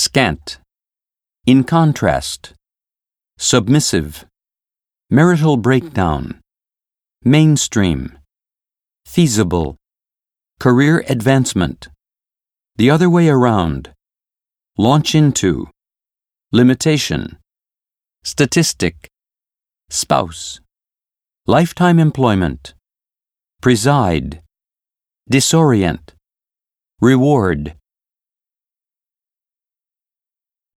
scant, in contrast, submissive, marital breakdown, mainstream, feasible, career advancement, the other way around, launch into, limitation, statistic, spouse, lifetime employment, preside, disorient, reward,